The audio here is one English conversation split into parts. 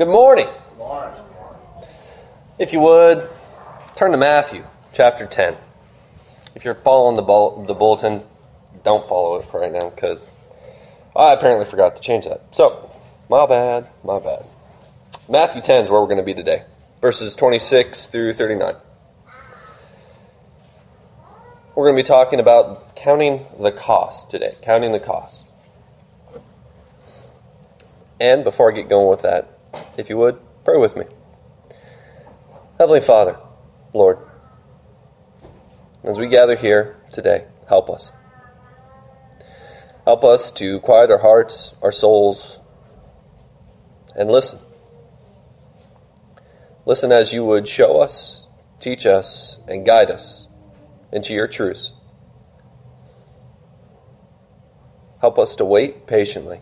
Good morning. If you would, turn to Matthew chapter 10. If you're following the, bull- the bulletin, don't follow it for right now because I apparently forgot to change that. So, my bad, my bad. Matthew 10 is where we're going to be today, verses 26 through 39. We're going to be talking about counting the cost today, counting the cost. And before I get going with that, if you would, pray with me. Heavenly Father, Lord, as we gather here today, help us. Help us to quiet our hearts, our souls, and listen. Listen as you would show us, teach us, and guide us into your truths. Help us to wait patiently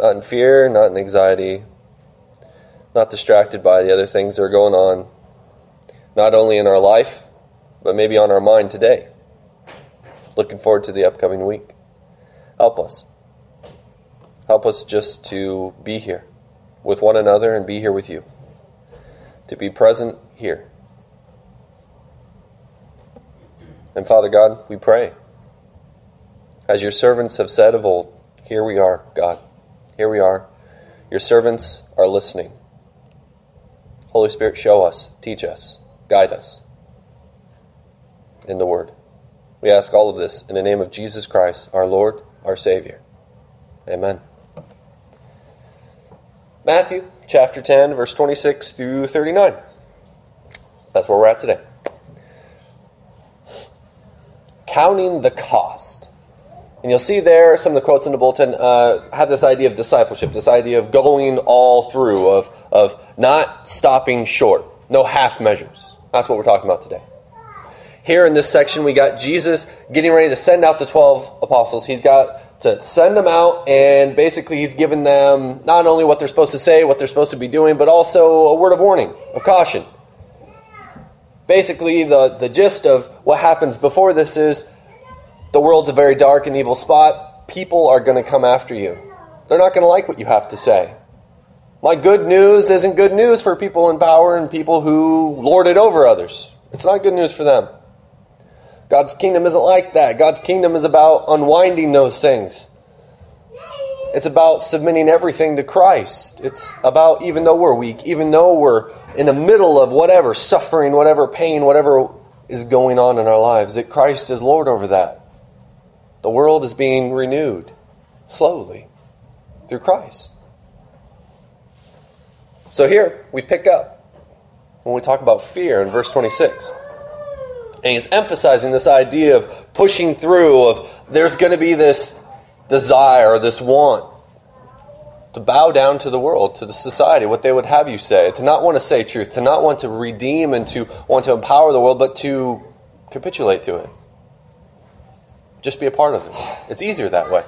not in fear, not in anxiety, not distracted by the other things that are going on, not only in our life, but maybe on our mind today. Looking forward to the upcoming week. Help us. Help us just to be here with one another and be here with you. To be present here. And Father God, we pray. As your servants have said of old, here we are, God. Here we are. Your servants are listening. Holy Spirit, show us, teach us, guide us in the Word. We ask all of this in the name of Jesus Christ, our Lord, our Savior. Amen. Matthew chapter 10, verse 26 through 39. That's where we're at today. Counting the cost. And you'll see there some of the quotes in the bulletin uh, have this idea of discipleship, this idea of going all through, of, of not stopping short, no half measures. That's what we're talking about today. Here in this section, we got Jesus getting ready to send out the 12 apostles. He's got to send them out, and basically, he's given them not only what they're supposed to say, what they're supposed to be doing, but also a word of warning, of caution. Basically, the, the gist of what happens before this is the world's a very dark and evil spot. People are going to come after you. They're not going to like what you have to say. My good news isn't good news for people in power and people who lord it over others. It's not good news for them. God's kingdom isn't like that. God's kingdom is about unwinding those things. It's about submitting everything to Christ. It's about, even though we're weak, even though we're in the middle of whatever, suffering, whatever pain, whatever is going on in our lives, that Christ is Lord over that. The world is being renewed slowly through Christ. So here we pick up when we talk about fear in verse 26. And he's emphasizing this idea of pushing through, of there's going to be this desire, this want to bow down to the world, to the society, what they would have you say, to not want to say truth, to not want to redeem and to want to empower the world, but to capitulate to it. Just be a part of it. It's easier that way.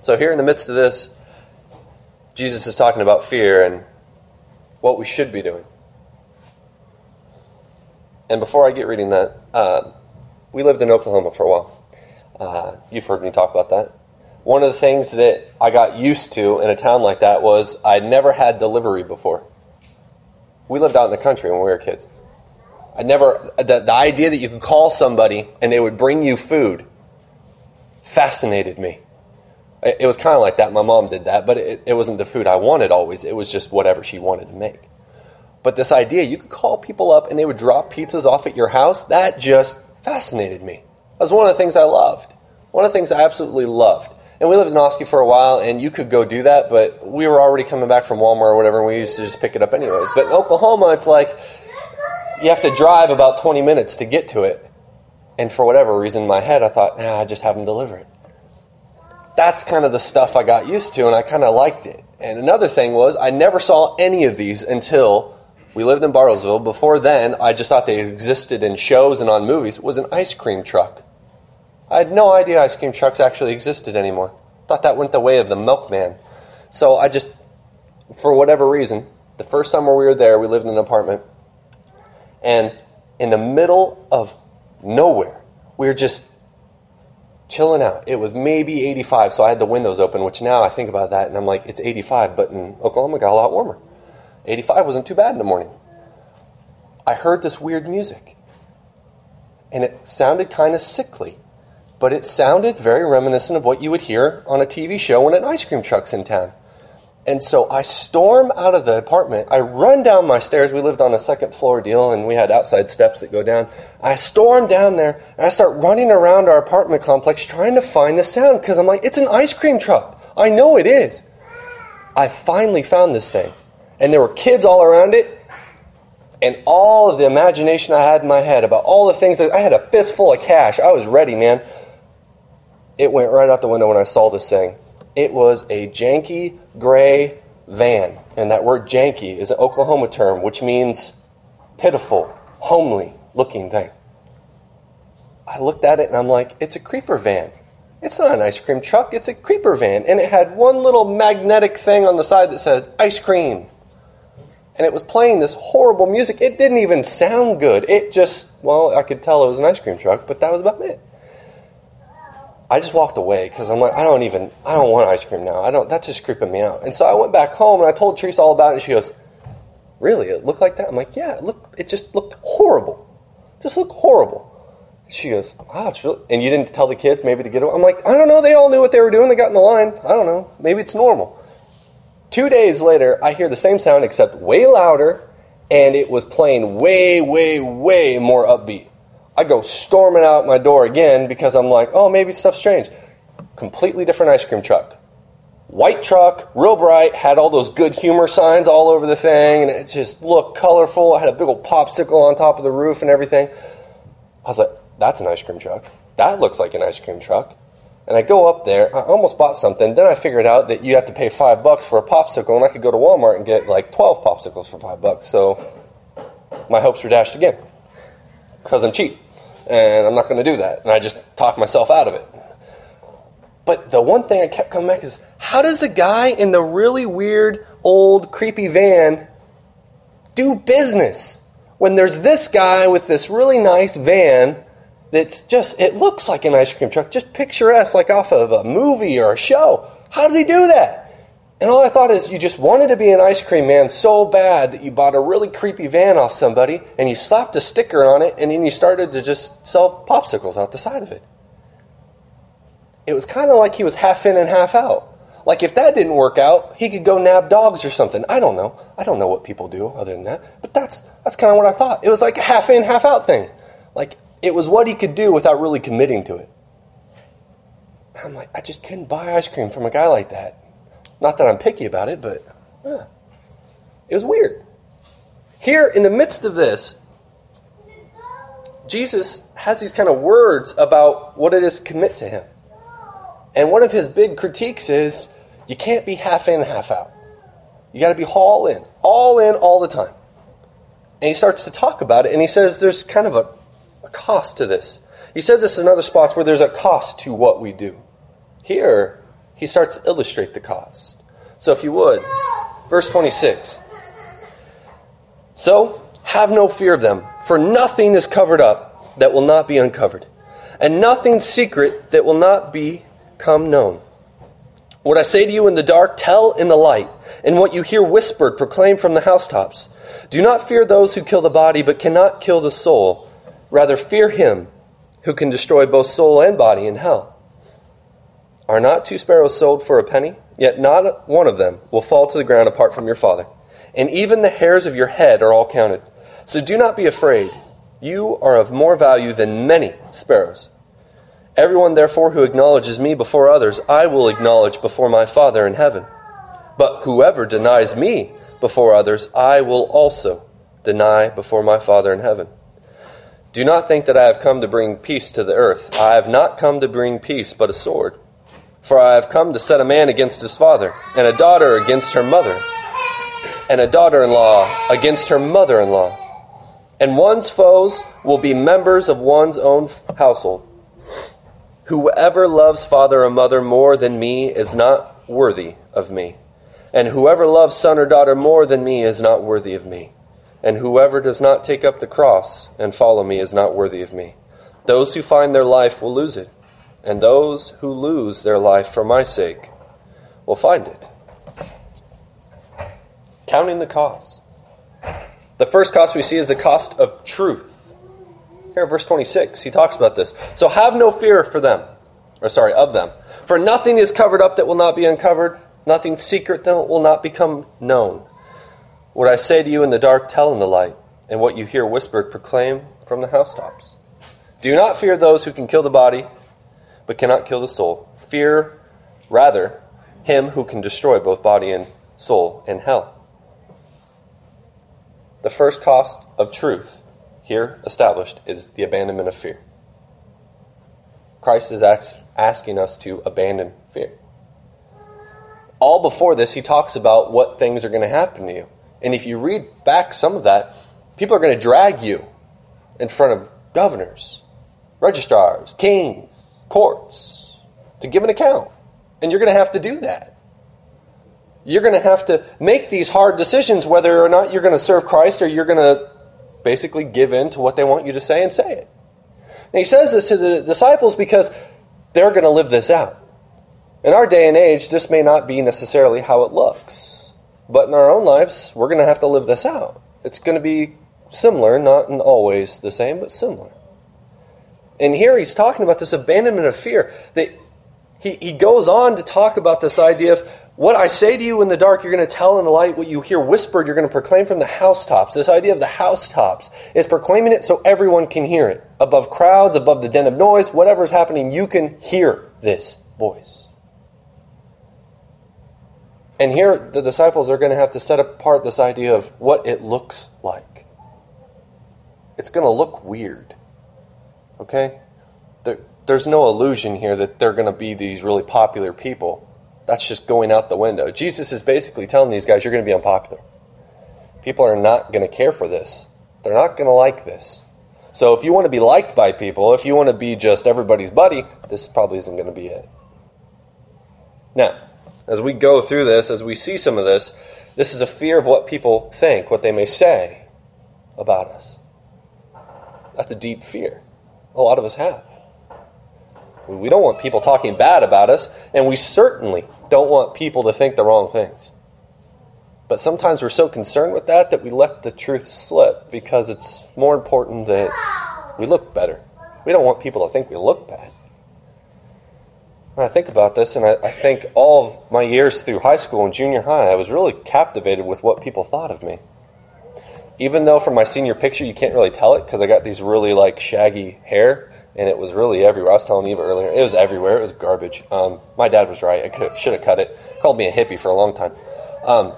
So, here in the midst of this, Jesus is talking about fear and what we should be doing. And before I get reading that, uh, we lived in Oklahoma for a while. Uh, you've heard me talk about that. One of the things that I got used to in a town like that was I'd never had delivery before. We lived out in the country when we were kids. I never, the, the idea that you could call somebody and they would bring you food fascinated me. It, it was kind of like that. My mom did that, but it, it wasn't the food I wanted always. It was just whatever she wanted to make. But this idea, you could call people up and they would drop pizzas off at your house, that just fascinated me. That was one of the things I loved. One of the things I absolutely loved. And we lived in Oski for a while, and you could go do that, but we were already coming back from Walmart or whatever, and we used to just pick it up anyways. But in Oklahoma, it's like you have to drive about 20 minutes to get to it. And for whatever reason in my head, I thought, nah, I just have them deliver it. That's kind of the stuff I got used to, and I kind of liked it. And another thing was, I never saw any of these until we lived in Bartlesville. Before then, I just thought they existed in shows and on movies. It was an ice cream truck. I had no idea ice cream trucks actually existed anymore. Thought that went the way of the milkman. So I just, for whatever reason, the first summer we were there, we lived in an apartment and in the middle of nowhere, we were just chilling out. It was maybe 85, so I had the windows open, which now I think about that and I'm like, it's 85, but in Oklahoma it got a lot warmer. 85 wasn't too bad in the morning. I heard this weird music. And it sounded kind of sickly, but it sounded very reminiscent of what you would hear on a TV show when an ice cream truck's in town. And so I storm out of the apartment. I run down my stairs. We lived on a second floor deal and we had outside steps that go down. I storm down there and I start running around our apartment complex trying to find the sound because I'm like, it's an ice cream truck. I know it is. I finally found this thing. And there were kids all around it. And all of the imagination I had in my head about all the things that I had a fistful of cash. I was ready, man. It went right out the window when I saw this thing. It was a janky gray van. And that word janky is an Oklahoma term, which means pitiful, homely looking thing. I looked at it and I'm like, it's a creeper van. It's not an ice cream truck, it's a creeper van. And it had one little magnetic thing on the side that said ice cream. And it was playing this horrible music. It didn't even sound good. It just, well, I could tell it was an ice cream truck, but that was about it. I just walked away because I'm like, I don't even, I don't want ice cream now. I don't, that's just creeping me out. And so I went back home and I told Teresa all about it. And she goes, Really? It looked like that? I'm like, Yeah, it it just looked horrible. Just looked horrible. She goes, it's really, and you didn't tell the kids maybe to get away? I'm like, I don't know. They all knew what they were doing. They got in the line. I don't know. Maybe it's normal. Two days later, I hear the same sound except way louder, and it was playing way, way, way more upbeat. I go storming out my door again because I'm like, oh, maybe stuff's strange. Completely different ice cream truck. White truck, real bright, had all those good humor signs all over the thing, and it just looked colorful. I had a big old popsicle on top of the roof and everything. I was like, that's an ice cream truck. That looks like an ice cream truck. And I go up there, I almost bought something. Then I figured out that you have to pay five bucks for a popsicle, and I could go to Walmart and get like 12 popsicles for five bucks. So my hopes were dashed again because I'm cheap and I'm not going to do that. And I just talked myself out of it. But the one thing I kept coming back is how does a guy in the really weird, old, creepy van do business when there's this guy with this really nice van that's just, it looks like an ice cream truck, just picturesque, like off of a movie or a show? How does he do that? And all I thought is you just wanted to be an ice cream man so bad that you bought a really creepy van off somebody and you slapped a sticker on it and then you started to just sell popsicles out the side of it. It was kind of like he was half in and half out. Like if that didn't work out, he could go nab dogs or something. I don't know. I don't know what people do other than that. But that's that's kind of what I thought. It was like a half in, half out thing. Like it was what he could do without really committing to it. I'm like, I just couldn't buy ice cream from a guy like that. Not that I'm picky about it, but uh, it was weird. Here, in the midst of this, Jesus has these kind of words about what it is to commit to Him. And one of his big critiques is you can't be half in, half out. You got to be all in, all in all the time. And he starts to talk about it, and he says there's kind of a, a cost to this. He said this in other spots where there's a cost to what we do. Here, he starts to illustrate the cost. So, if you would, verse 26. So, have no fear of them, for nothing is covered up that will not be uncovered, and nothing secret that will not become known. What I say to you in the dark, tell in the light, and what you hear whispered, proclaim from the housetops. Do not fear those who kill the body, but cannot kill the soul. Rather, fear him who can destroy both soul and body in hell. Are not two sparrows sold for a penny? Yet not one of them will fall to the ground apart from your Father. And even the hairs of your head are all counted. So do not be afraid. You are of more value than many sparrows. Everyone, therefore, who acknowledges me before others, I will acknowledge before my Father in heaven. But whoever denies me before others, I will also deny before my Father in heaven. Do not think that I have come to bring peace to the earth. I have not come to bring peace, but a sword. For I have come to set a man against his father, and a daughter against her mother, and a daughter in law against her mother in law. And one's foes will be members of one's own household. Whoever loves father or mother more than me is not worthy of me. And whoever loves son or daughter more than me is not worthy of me. And whoever does not take up the cross and follow me is not worthy of me. Those who find their life will lose it and those who lose their life for my sake will find it. Counting the cost. The first cost we see is the cost of truth. Here, verse 26, he talks about this. So have no fear for them, or sorry, of them. For nothing is covered up that will not be uncovered, nothing secret that will not become known. What I say to you in the dark, tell in the light, and what you hear whispered, proclaim from the housetops. Do not fear those who can kill the body, but cannot kill the soul. Fear, rather, him who can destroy both body and soul in hell. The first cost of truth, here established, is the abandonment of fear. Christ is asking us to abandon fear. All before this, he talks about what things are going to happen to you. And if you read back some of that, people are going to drag you in front of governors, registrars, kings, courts to give an account. And you're going to have to do that. You're going to have to make these hard decisions whether or not you're going to serve Christ or you're going to basically give in to what they want you to say and say it. And he says this to the disciples because they're going to live this out. In our day and age, this may not be necessarily how it looks. But in our own lives, we're going to have to live this out. It's going to be similar, not always the same, but similar. And here he's talking about this abandonment of fear. That he, he goes on to talk about this idea of what I say to you in the dark, you're going to tell in the light. What you hear whispered, you're going to proclaim from the housetops. This idea of the housetops is proclaiming it so everyone can hear it. Above crowds, above the den of noise, whatever is happening, you can hear this voice. And here, the disciples are going to have to set apart this idea of what it looks like. It's going to look weird. Okay? There, there's no illusion here that they're going to be these really popular people that's just going out the window. Jesus is basically telling these guys, you're going to be unpopular. People are not going to care for this. They're not going to like this. So if you want to be liked by people, if you want to be just everybody's buddy, this probably isn't going to be it. Now, as we go through this, as we see some of this, this is a fear of what people think, what they may say about us. That's a deep fear. A lot of us have. We don't want people talking bad about us, and we certainly don't want people to think the wrong things. But sometimes we're so concerned with that that we let the truth slip because it's more important that we look better. We don't want people to think we look bad. When I think about this, and I, I think all of my years through high school and junior high, I was really captivated with what people thought of me. Even though from my senior picture you can't really tell it because I got these really like shaggy hair, and it was really everywhere. I was telling Eva earlier, it was everywhere. It was garbage. Um, my dad was right. I should have cut it. Called me a hippie for a long time. Um,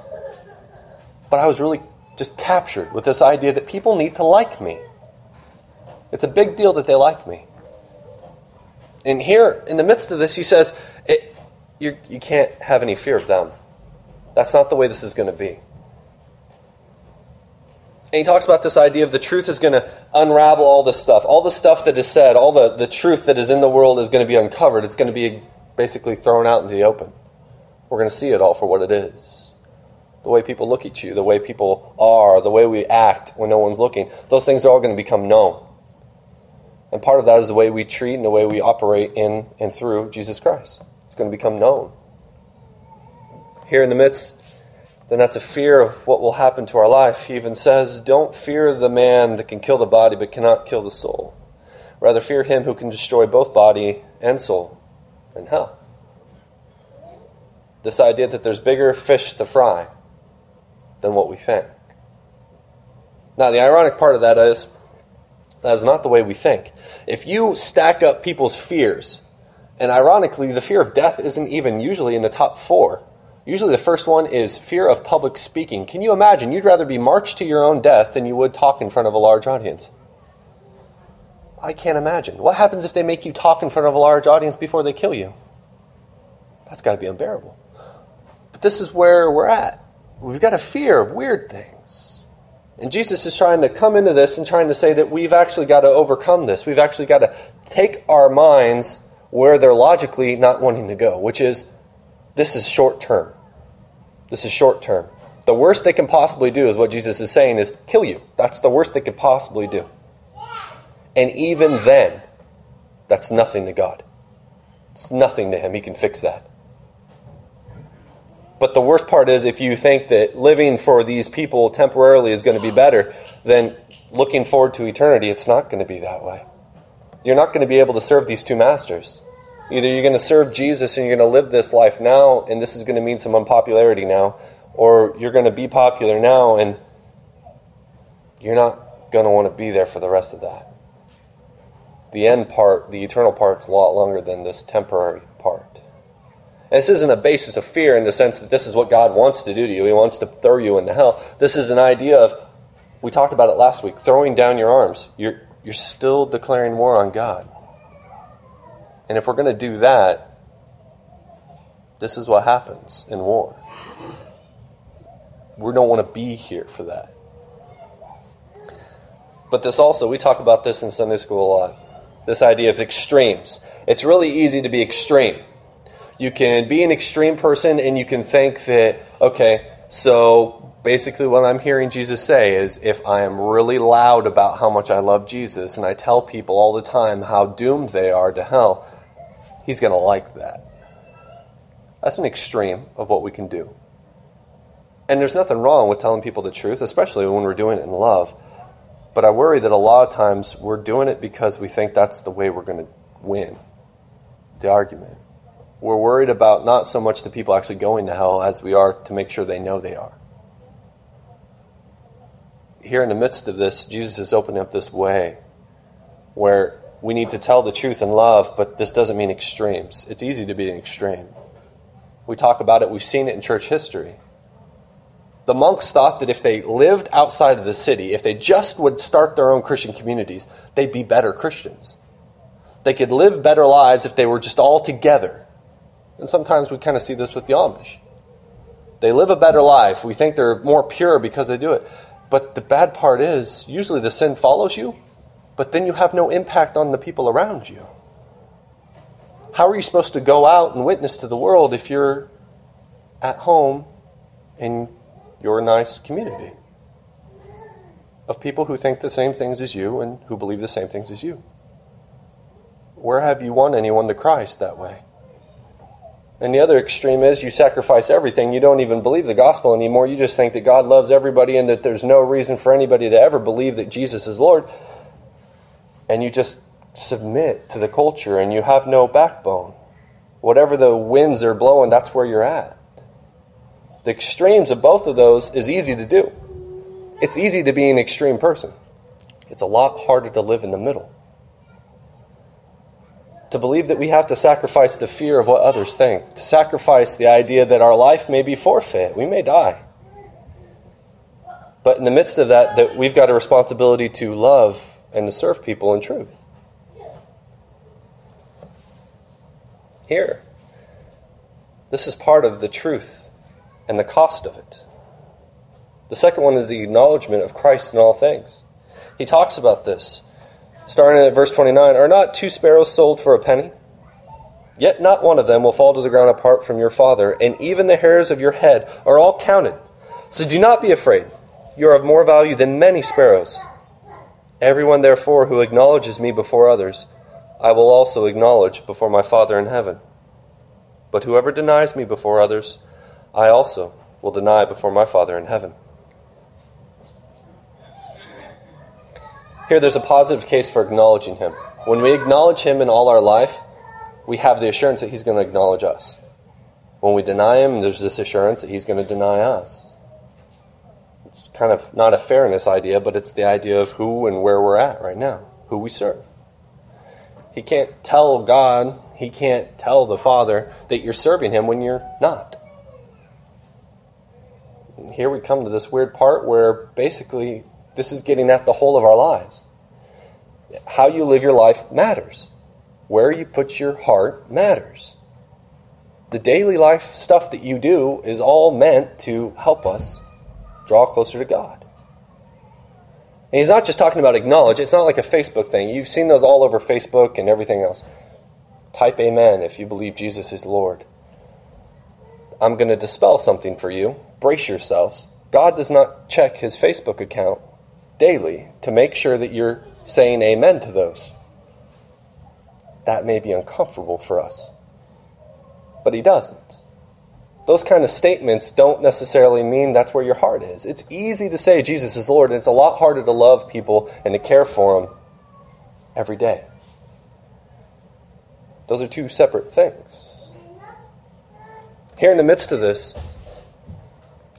but I was really just captured with this idea that people need to like me. It's a big deal that they like me. And here, in the midst of this, he says, it, you, you can't have any fear of them. That's not the way this is going to be. And he talks about this idea of the truth is going to unravel all this stuff. All the stuff that is said, all the, the truth that is in the world is going to be uncovered. It's going to be basically thrown out into the open. We're going to see it all for what it is. The way people look at you, the way people are, the way we act when no one's looking, those things are all going to become known. And part of that is the way we treat and the way we operate in and through Jesus Christ. It's going to become known. Here in the midst then that's a fear of what will happen to our life. He even says, Don't fear the man that can kill the body but cannot kill the soul. Rather, fear him who can destroy both body and soul in hell. This idea that there's bigger fish to fry than what we think. Now, the ironic part of that is that is not the way we think. If you stack up people's fears, and ironically, the fear of death isn't even usually in the top four Usually the first one is fear of public speaking. Can you imagine? You'd rather be marched to your own death than you would talk in front of a large audience. I can't imagine. What happens if they make you talk in front of a large audience before they kill you? That's got to be unbearable. But this is where we're at. We've got a fear of weird things. And Jesus is trying to come into this and trying to say that we've actually got to overcome this. We've actually got to take our minds where they're logically not wanting to go, which is this is short term. This is short term. The worst they can possibly do is what Jesus is saying is kill you. That's the worst they could possibly do. And even then, that's nothing to God. It's nothing to him. He can fix that. But the worst part is if you think that living for these people temporarily is going to be better, then looking forward to eternity, it's not going to be that way. You're not going to be able to serve these two masters. Either you're going to serve Jesus and you're going to live this life now, and this is going to mean some unpopularity now, or you're going to be popular now and you're not going to want to be there for the rest of that. The end part, the eternal part's a lot longer than this temporary part. And this isn't a basis of fear in the sense that this is what God wants to do to you. He wants to throw you into hell. This is an idea of, we talked about it last week, throwing down your arms. You're, you're still declaring war on God. And if we're going to do that, this is what happens in war. We don't want to be here for that. But this also, we talk about this in Sunday school a lot this idea of extremes. It's really easy to be extreme. You can be an extreme person and you can think that, okay, so basically what I'm hearing Jesus say is if I am really loud about how much I love Jesus and I tell people all the time how doomed they are to hell, he's going to like that. That's an extreme of what we can do. And there's nothing wrong with telling people the truth, especially when we're doing it in love. But I worry that a lot of times we're doing it because we think that's the way we're going to win the argument. We're worried about not so much the people actually going to hell as we are to make sure they know they are. Here in the midst of this, Jesus is opening up this way where we need to tell the truth in love, but this doesn't mean extremes. It's easy to be an extreme. We talk about it, we've seen it in church history. The monks thought that if they lived outside of the city, if they just would start their own Christian communities, they'd be better Christians. They could live better lives if they were just all together. And sometimes we kind of see this with the Amish. They live a better life. We think they're more pure because they do it. But the bad part is, usually the sin follows you but then you have no impact on the people around you. How are you supposed to go out and witness to the world if you're at home in your nice community of people who think the same things as you and who believe the same things as you? Where have you won anyone to Christ that way? And the other extreme is you sacrifice everything. You don't even believe the gospel anymore. You just think that God loves everybody and that there's no reason for anybody to ever believe that Jesus is Lord and you just submit to the culture and you have no backbone. Whatever the winds are blowing, that's where you're at. The extremes of both of those is easy to do. It's easy to be an extreme person. It's a lot harder to live in the middle. To believe that we have to sacrifice the fear of what others think, to sacrifice the idea that our life may be forfeit, we may die. But in the midst of that, that we've got a responsibility to love and to serve people in truth. Here, this is part of the truth and the cost of it. The second one is the acknowledgement of Christ in all things. He talks about this, starting at verse 29 Are not two sparrows sold for a penny? Yet not one of them will fall to the ground apart from your Father, and even the hairs of your head are all counted. So do not be afraid. You are of more value than many sparrows. Everyone, therefore, who acknowledges me before others, I will also acknowledge before my Father in heaven. But whoever denies me before others, I also will deny before my Father in heaven. Here, there's a positive case for acknowledging Him. When we acknowledge Him in all our life, we have the assurance that He's going to acknowledge us. When we deny Him, there's this assurance that He's going to deny us it's kind of not a fairness idea, but it's the idea of who and where we're at right now, who we serve. He can't tell God, he can't tell the Father that you're serving him when you're not. here we come to this weird part where basically this is getting at the whole of our lives. How you live your life matters. Where you put your heart matters. The daily life stuff that you do is all meant to help us draw closer to God. And he's not just talking about acknowledge, it's not like a Facebook thing. You've seen those all over Facebook and everything else. Type amen if you believe Jesus is Lord. I'm going to dispel something for you. Brace yourselves. God does not check his Facebook account daily to make sure that you're saying amen to those. That may be uncomfortable for us. but he doesn't. Those kind of statements don't necessarily mean that's where your heart is. It's easy to say Jesus is Lord, and it's a lot harder to love people and to care for them every day. Those are two separate things. Here in the midst of this,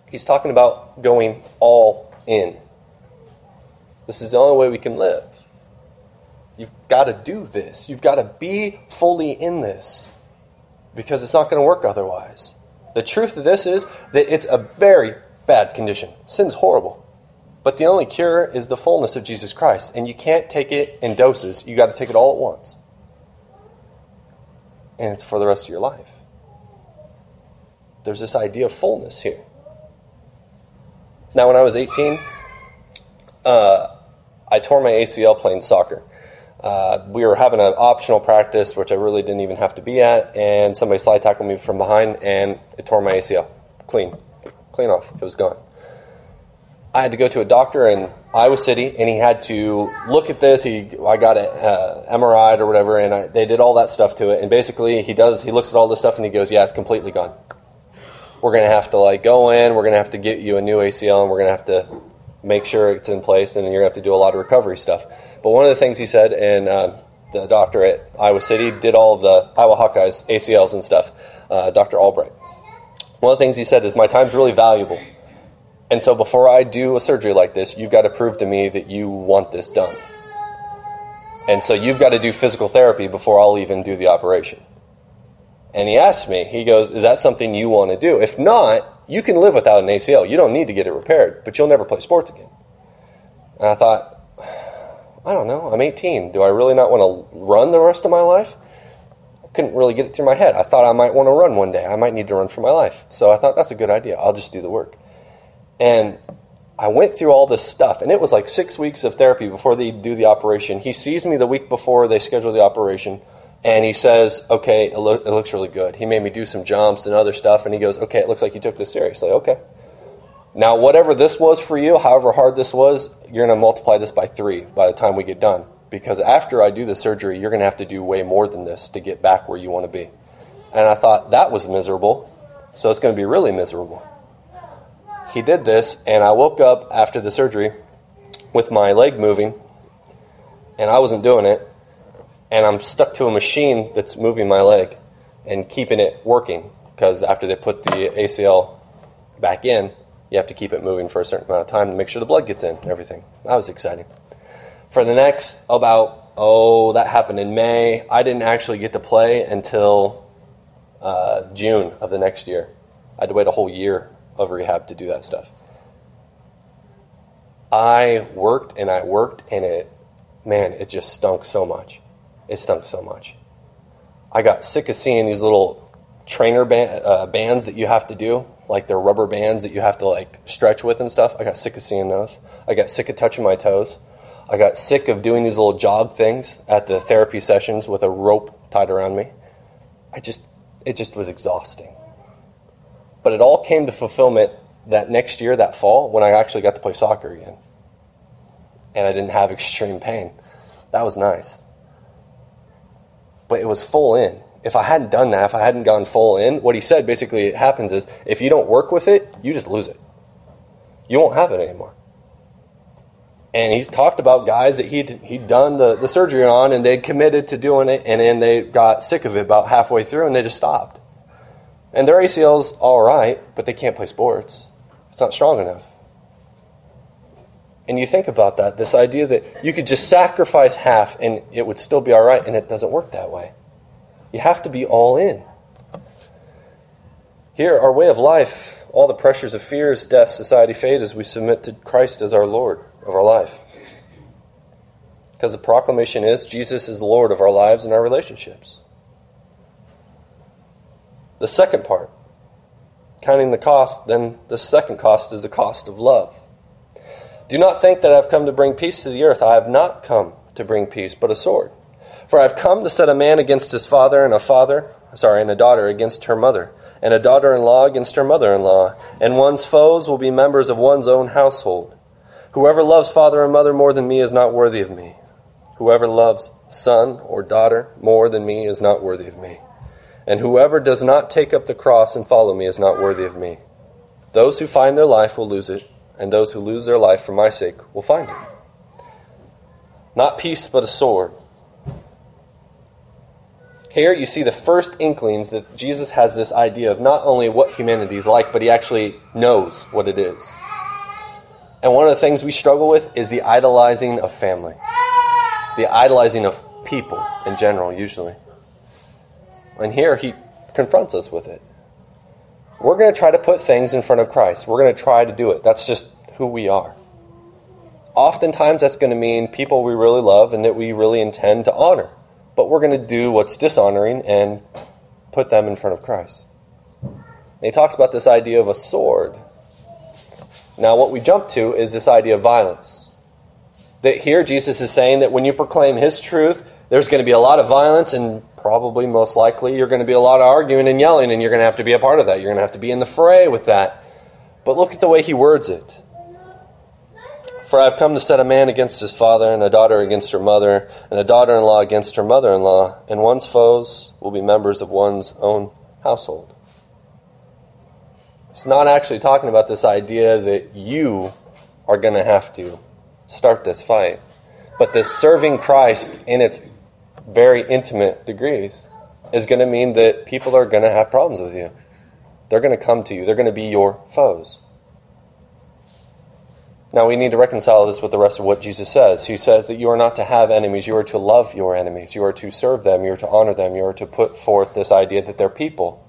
he's talking about going all in. This is the only way we can live. You've got to do this. You've got to be fully in this because it's not going to work otherwise. The truth of this is that it's a very bad condition. Sin's horrible. But the only cure is the fullness of Jesus Christ. And you can't take it in doses. You got to take it all at once. And it's for the rest of your life. There's this idea of fullness here. Now, when I was 18, uh, I tore my ACL playing soccer. Uh, we were having an optional practice, which I really didn't even have to be at, and somebody slide tackled me from behind, and it tore my ACL. Clean. Clean off. It was gone. I had to go to a doctor in Iowa City, and he had to look at this. He, I got an uh, MRI or whatever, and I, they did all that stuff to it. And basically, he does. He looks at all this stuff, and he goes, "Yeah, it's completely gone. We're gonna have to like go in. We're gonna have to get you a new ACL, and we're gonna have to make sure it's in place, and you're gonna have to do a lot of recovery stuff." But one of the things he said, and uh, the doctor at Iowa City did all of the Iowa Hawkeyes ACLs and stuff, uh, Dr. Albright. One of the things he said is, My time's really valuable. And so before I do a surgery like this, you've got to prove to me that you want this done. And so you've got to do physical therapy before I'll even do the operation. And he asked me, he goes, Is that something you want to do? If not, you can live without an ACL. You don't need to get it repaired, but you'll never play sports again. And I thought, I don't know. I'm 18. Do I really not want to run the rest of my life? I couldn't really get it through my head. I thought I might want to run one day. I might need to run for my life. So I thought that's a good idea. I'll just do the work. And I went through all this stuff, and it was like six weeks of therapy before they do the operation. He sees me the week before they schedule the operation, and he says, Okay, it, lo- it looks really good. He made me do some jumps and other stuff, and he goes, Okay, it looks like you took this seriously. Okay. Now, whatever this was for you, however hard this was, you're going to multiply this by three by the time we get done. Because after I do the surgery, you're going to have to do way more than this to get back where you want to be. And I thought that was miserable, so it's going to be really miserable. He did this, and I woke up after the surgery with my leg moving, and I wasn't doing it. And I'm stuck to a machine that's moving my leg and keeping it working because after they put the ACL back in, you have to keep it moving for a certain amount of time to make sure the blood gets in and everything. That was exciting. For the next about, oh, that happened in May. I didn't actually get to play until uh, June of the next year. I had to wait a whole year of rehab to do that stuff. I worked and I worked, and it, man, it just stunk so much. It stunk so much. I got sick of seeing these little trainer band, uh, bands that you have to do, like they're rubber bands that you have to like stretch with and stuff. I got sick of seeing those. I got sick of touching my toes. I got sick of doing these little jog things at the therapy sessions with a rope tied around me. I just, it just was exhausting. But it all came to fulfillment that next year, that fall, when I actually got to play soccer again. And I didn't have extreme pain. That was nice. But it was full in if I hadn't done that, if I hadn't gone full in, what he said basically it happens is if you don't work with it, you just lose it. You won't have it anymore. And he's talked about guys that he'd, he'd done the, the surgery on and they'd committed to doing it and then they got sick of it about halfway through and they just stopped. And their ACL's all right, but they can't play sports. It's not strong enough. And you think about that this idea that you could just sacrifice half and it would still be all right, and it doesn't work that way. You have to be all in. Here, our way of life, all the pressures of fears, death, society fade as we submit to Christ as our Lord of our life. Because the proclamation is Jesus is Lord of our lives and our relationships. The second part, counting the cost, then the second cost is the cost of love. Do not think that I have come to bring peace to the earth. I have not come to bring peace, but a sword. For I have come to set a man against his father, and a father, sorry, and a daughter against her mother, and a daughter in law against her mother in law, and one's foes will be members of one's own household. Whoever loves father or mother more than me is not worthy of me. Whoever loves son or daughter more than me is not worthy of me. And whoever does not take up the cross and follow me is not worthy of me. Those who find their life will lose it, and those who lose their life for my sake will find it. Not peace, but a sword. Here you see the first inklings that Jesus has this idea of not only what humanity is like, but he actually knows what it is. And one of the things we struggle with is the idolizing of family, the idolizing of people in general, usually. And here he confronts us with it. We're going to try to put things in front of Christ. We're going to try to do it. That's just who we are. Oftentimes, that's going to mean people we really love and that we really intend to honor but we're going to do what's dishonoring and put them in front of Christ. And he talks about this idea of a sword. Now, what we jump to is this idea of violence. That here Jesus is saying that when you proclaim his truth, there's going to be a lot of violence, and probably most likely you're going to be a lot of arguing and yelling, and you're going to have to be a part of that. You're going to have to be in the fray with that. But look at the way he words it. For I have come to set a man against his father, and a daughter against her mother, and a daughter in law against her mother in law, and one's foes will be members of one's own household. It's not actually talking about this idea that you are going to have to start this fight, but this serving Christ in its very intimate degrees is going to mean that people are going to have problems with you. They're going to come to you, they're going to be your foes. Now we need to reconcile this with the rest of what Jesus says. He says that you are not to have enemies, you are to love your enemies, you are to serve them, you are to honor them, you are to put forth this idea that they're people.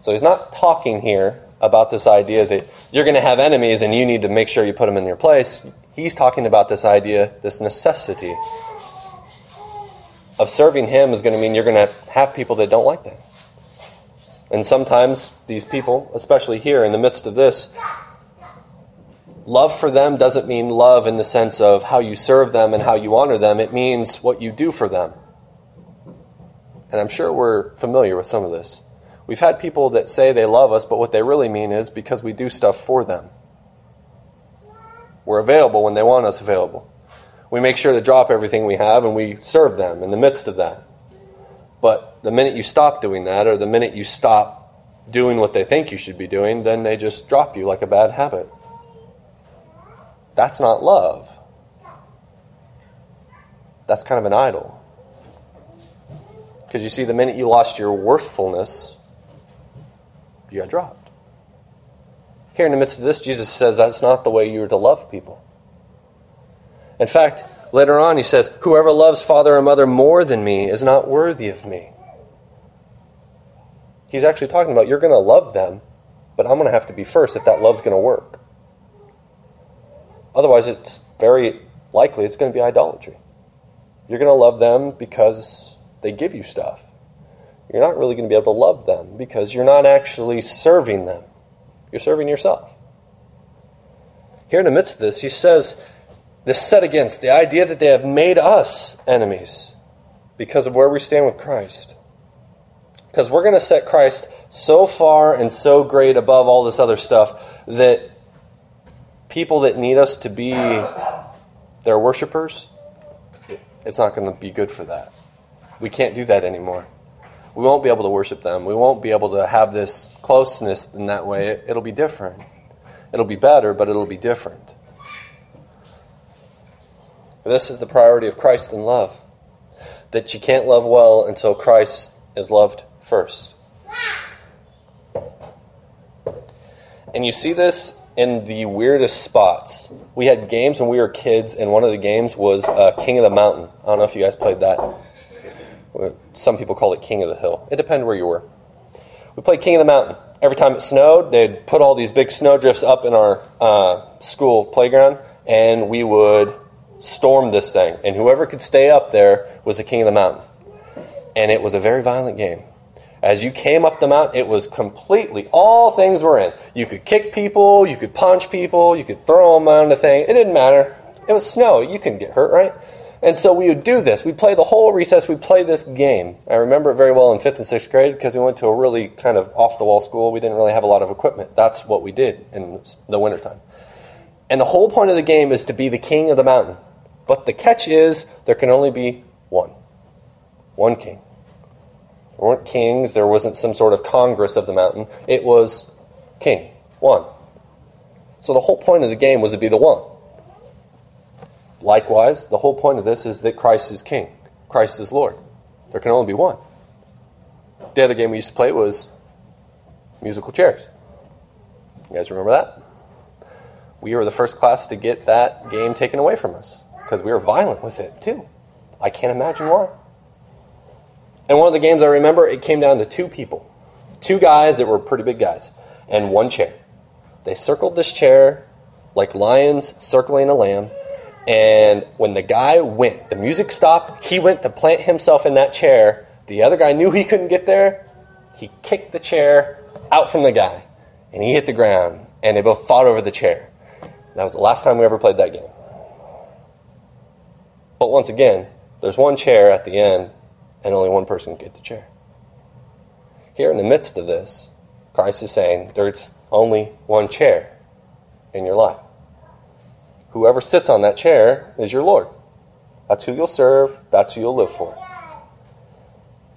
So he's not talking here about this idea that you're going to have enemies and you need to make sure you put them in your place. He's talking about this idea, this necessity of serving him is going to mean you're going to have people that don't like that. And sometimes these people, especially here in the midst of this, love for them doesn't mean love in the sense of how you serve them and how you honor them. It means what you do for them. And I'm sure we're familiar with some of this. We've had people that say they love us, but what they really mean is because we do stuff for them. We're available when they want us available. We make sure to drop everything we have and we serve them in the midst of that. But the minute you stop doing that, or the minute you stop doing what they think you should be doing, then they just drop you like a bad habit. That's not love. That's kind of an idol. Because you see, the minute you lost your worthfulness, you got dropped. Here in the midst of this, Jesus says that's not the way you're to love people. In fact, later on, he says, Whoever loves father or mother more than me is not worthy of me. He's actually talking about you're going to love them, but I'm going to have to be first if that love's going to work. Otherwise, it's very likely it's going to be idolatry. You're going to love them because they give you stuff. You're not really going to be able to love them because you're not actually serving them. You're serving yourself. Here in the midst of this, he says, this set against the idea that they have made us enemies because of where we stand with Christ. Because we're going to set Christ so far and so great above all this other stuff that people that need us to be their worshipers, it's not going to be good for that. We can't do that anymore. We won't be able to worship them. We won't be able to have this closeness in that way. It, will be different. It'll be better, but it'll be different. This is the priority of Christ in love. That you can't love well until Christ is loved first. And you see this in the weirdest spots. We had games when we were kids, and one of the games was uh, King of the Mountain. I don't know if you guys played that. Some people call it King of the Hill. It depended where you were. We played King of the Mountain. Every time it snowed, they'd put all these big snowdrifts up in our uh, school playground, and we would storm this thing. And whoever could stay up there was the king of the mountain. And it was a very violent game. As you came up the mountain, it was completely, all things were in. You could kick people, you could punch people, you could throw them on the thing. It didn't matter. It was snow. You couldn't get hurt, right? And so we would do this. We'd play the whole recess. We'd play this game. I remember it very well in fifth and sixth grade because we went to a really kind of off the wall school. We didn't really have a lot of equipment. That's what we did in the wintertime. And the whole point of the game is to be the king of the mountain. But the catch is there can only be one. One king. There weren't kings. There wasn't some sort of congress of the mountain. It was king, one. So the whole point of the game was to be the one. Likewise, the whole point of this is that Christ is king, Christ is Lord. There can only be one. The other game we used to play was musical chairs. You guys remember that? We were the first class to get that game taken away from us because we were violent with it too. I can't imagine why. And one of the games I remember, it came down to two people. Two guys that were pretty big guys, and one chair. They circled this chair like lions circling a lamb. And when the guy went, the music stopped, he went to plant himself in that chair. The other guy knew he couldn't get there. He kicked the chair out from the guy, and he hit the ground, and they both fought over the chair. That was the last time we ever played that game. But once again, there's one chair at the end, and only one person can get the chair. Here in the midst of this, Christ is saying there's only one chair in your life. Whoever sits on that chair is your Lord. That's who you'll serve, that's who you'll live for.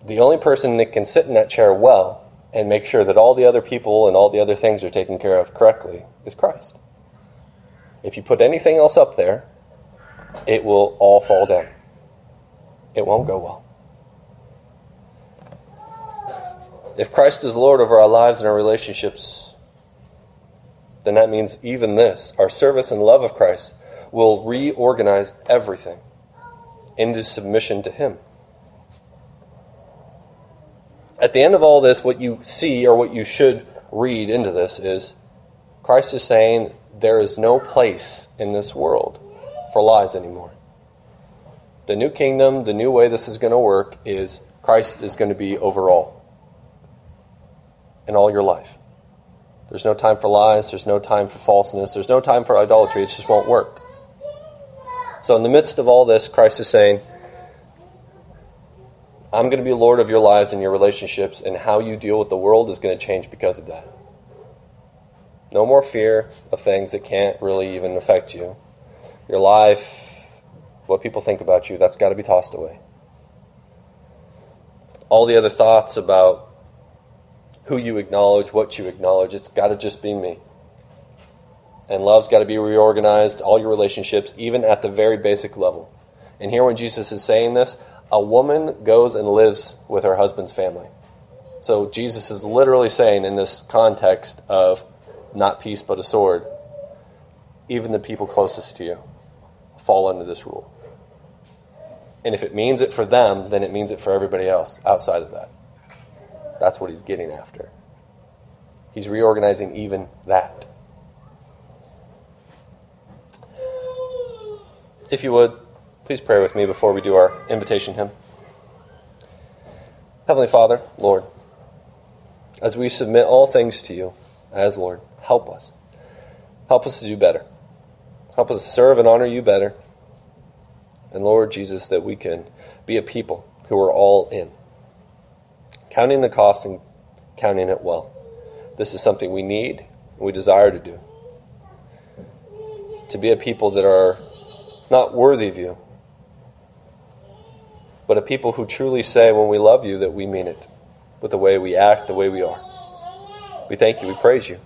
The only person that can sit in that chair well and make sure that all the other people and all the other things are taken care of correctly is Christ. If you put anything else up there, it will all fall down. It won't go well. If Christ is Lord over our lives and our relationships, then that means even this, our service and love of Christ, will reorganize everything into submission to Him. At the end of all this, what you see or what you should read into this is Christ is saying there is no place in this world for lies anymore. The new kingdom, the new way this is going to work is Christ is going to be over all in all your life. There's no time for lies, there's no time for falseness, there's no time for idolatry. It just won't work. So, in the midst of all this, Christ is saying, I'm going to be Lord of your lives and your relationships, and how you deal with the world is going to change because of that. No more fear of things that can't really even affect you. Your life, what people think about you, that's got to be tossed away. All the other thoughts about who you acknowledge, what you acknowledge. It's got to just be me. And love's got to be reorganized, all your relationships, even at the very basic level. And here, when Jesus is saying this, a woman goes and lives with her husband's family. So, Jesus is literally saying in this context of not peace but a sword, even the people closest to you fall under this rule. And if it means it for them, then it means it for everybody else outside of that. That's what he's getting after. He's reorganizing even that. If you would, please pray with me before we do our invitation hymn. Heavenly Father, Lord, as we submit all things to you as Lord, help us. Help us to do better. Help us serve and honor you better. And Lord Jesus, that we can be a people who are all in counting the cost and counting it well. This is something we need and we desire to do. To be a people that are not worthy of you, but a people who truly say when we love you that we mean it with the way we act, the way we are. We thank you, we praise you.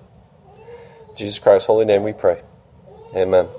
In Jesus Christ's holy name we pray. Amen.